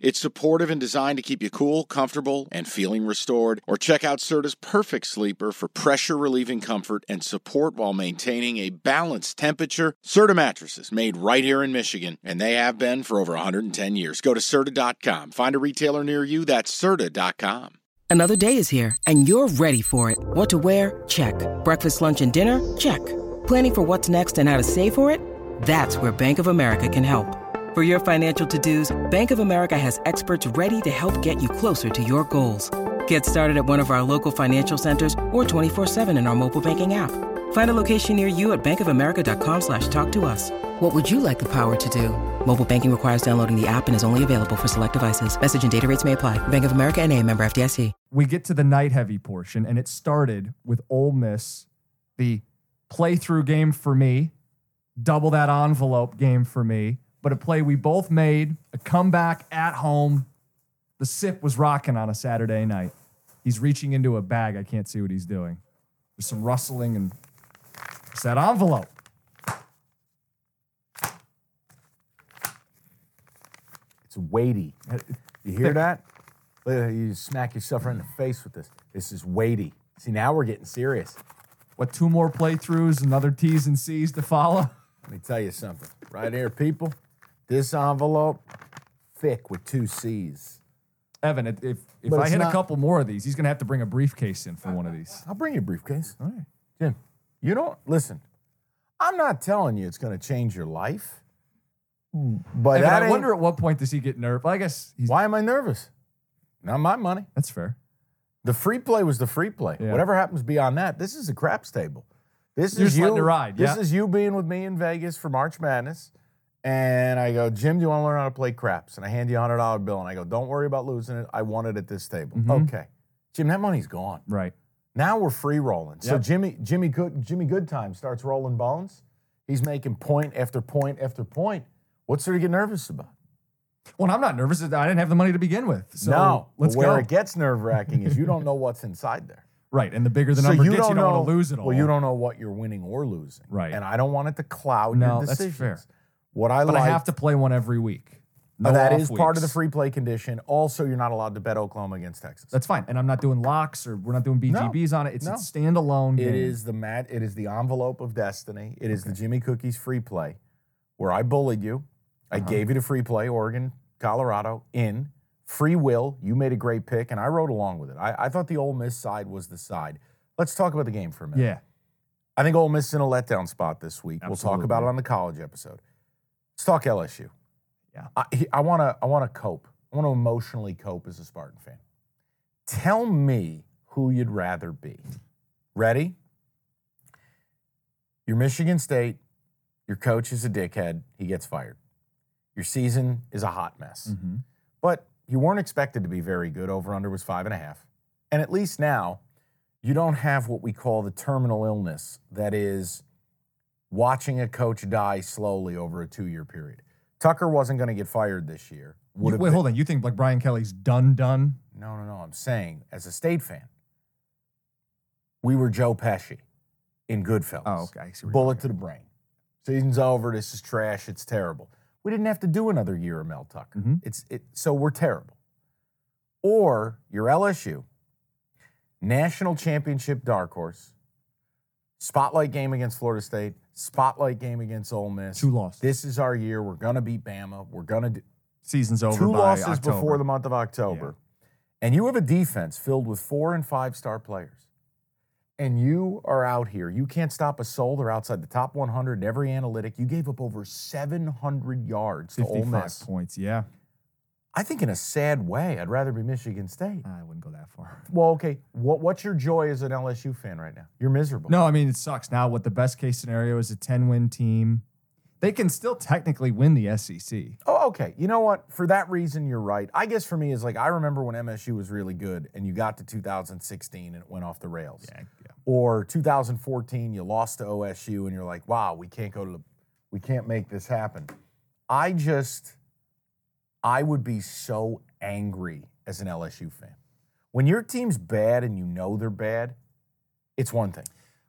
It's supportive and designed to keep you cool, comfortable, and feeling restored. Or check out Serta's Perfect Sleeper for pressure relieving comfort and support while maintaining a balanced temperature. Serta mattresses made right here in Michigan, and they have been for over 110 years. Go to Serta.com. Find a retailer near you. That's Serta.com. Another day is here, and you're ready for it. What to wear? Check. Breakfast, lunch, and dinner? Check. Planning for what's next and how to save for it? That's where Bank of America can help. For your financial to-dos, Bank of America has experts ready to help get you closer to your goals. Get started at one of our local financial centers or 24-7 in our mobile banking app. Find a location near you at bankofamerica.com slash talk to us. What would you like the power to do? Mobile banking requires downloading the app and is only available for select devices. Message and data rates may apply. Bank of America and a member FDIC. We get to the night heavy portion, and it started with Ole Miss, the playthrough game for me, double that envelope game for me, but a play we both made, a comeback at home. The sip was rocking on a Saturday night. He's reaching into a bag. I can't see what he's doing. There's some rustling and it's that envelope. It's weighty. You hear that? Look at how You smack yourself right in the face with this. This is weighty. See, now we're getting serious. What, two more playthroughs, another T's and C's to follow? Let me tell you something. Right here, people. This envelope, thick with two C's. Evan, if, if, if But I it's hit a not- couple more of these, he's going to have to bring a briefcase in for one of these. I'll bring you a briefcase. All right. Jim, you don't listen. I'm not telling you it's going to change your life, but Evan, that I ain't- wonder at what point does he get nervous? I guess he's, why am I nervous? Not my money. that's fair. The free play was the free play. Yeah. Whatever happens beyond that, this is a craps table. This You're is just you. letting it ride, This yeah. is you being with me in Vegas for March Madness. And I go, Jim, do you want to learn how to play craps? And I hand you a hundred dollar bill, and I go, don't worry about losing it. I won it at this table. Mhm. Okay, Jim, that money's gone. Right. Now we're free rolling. So Yep. Jimmy, Jimmy Good, Jimmy Goodtime starts rolling bones. He's making point after point after point. What's there to get nervous about? Well, I'm not nervous. I didn't have the money to begin with. So no, let's where go. it gets nerve wracking is you don't know what's inside there. right. And the bigger the number gets, you don't want to lose it all. Well, you don't know what you're winning or losing. Right. And I don't want it to cloud No, your that's decisions. fair. What I but I have to play one every week. No that is part of the free play condition. Also, you're not allowed to bet Oklahoma against Texas. That's fine. And I'm not doing locks or we're not doing BGBs on it. It's No. a standalone game. It is the mat. It is the envelope of destiny. It is the Jimmy Cookies free play, where I bullied you. I Uh-huh. gave you the free play, Oregon, Colorado, in free will. You made a great pick, and I rode along with it. I, I thought the Ole Miss side was the side. Let's talk about the game for a minute. Yeah. I think Ole Miss is in a letdown spot this week. We'll talk about it on the college episode. Let's talk LSU. Yeah. I, he- I want to. I want to cope. I want to emotionally cope as a Spartan fan. Tell me who you'd rather be. Ready? You're Michigan State. Your coach is a dickhead. He gets fired. Your season is a hot mess. Mm-hmm. But you weren't expected to be very good. Over under was five and a half. And at least now, you don't have what we call the terminal illness that is watching a coach die slowly over a two year period. Tucker wasn't going to get fired this year. You, wait, been- hold on. You think like Brian Kelly's done, done? No, no, no. I'm saying, as a state fan, we were Joe Pesci in Goodfellas. Oh, okay. Bullet to the brain. Season's over. This is trash. It's terrible. We didn't have to do another year of Mel Tucker. Mhm. It's it. So we're terrible. Or you're LSU, national championship dark horse, spotlight game against Florida State, spotlight game against Ole Miss. Two losses. This is our year. We're gonna beat Bama. We're gonna do Season's over. two by losses October. before the month of October, and you have a defense filled with four and five star players, and you are out here. You can't stop a soul. They're outside the top 100 in every analytic. You gave up over 700 yards to Ole 55 Miss. points. Yeah. I think in a sad way, I'd rather be Michigan State. I wouldn't go that far. Well, okay. What, what's your joy as an LSU fan right now? You're miserable. No, I mean, it sucks. Now, what the best case scenario is a 10 win team. They can still technically win the SEC. Oh, okay. You know what? For that reason, you're right. I guess for me, is like I remember when MSU was really good, and you got to 2016 and it went off the rails. Yeah, yeah. Or 2014, you lost to OSU, and you're like, wow, we can't go to the, we can't make this happen. I just, I would be so angry as an LSU fan. When your team's bad and you know they're bad, it's one thing.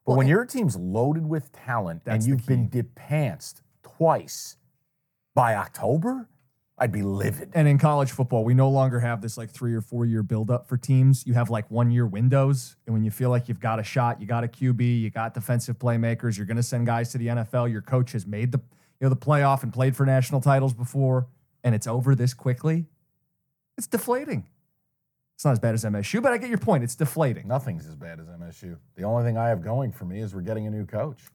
But Well, when your team's loaded with talent and you've been key. depantsed twice by October, I'd be livid. And in college football, we no longer have this like three or four year buildup for teams. You have like one year windows. And when you feel like you've got a shot, you got a QB, you got defensive playmakers, you're going to send guys to the NFL. Your coach has made the you know the playoff and played for national titles before, and it's over this quickly. It's deflating. It's not as bad as MSU, but I get your point. It's deflating. Nothing's as bad as MSU. The only thing I have going for me is we're getting a new coach.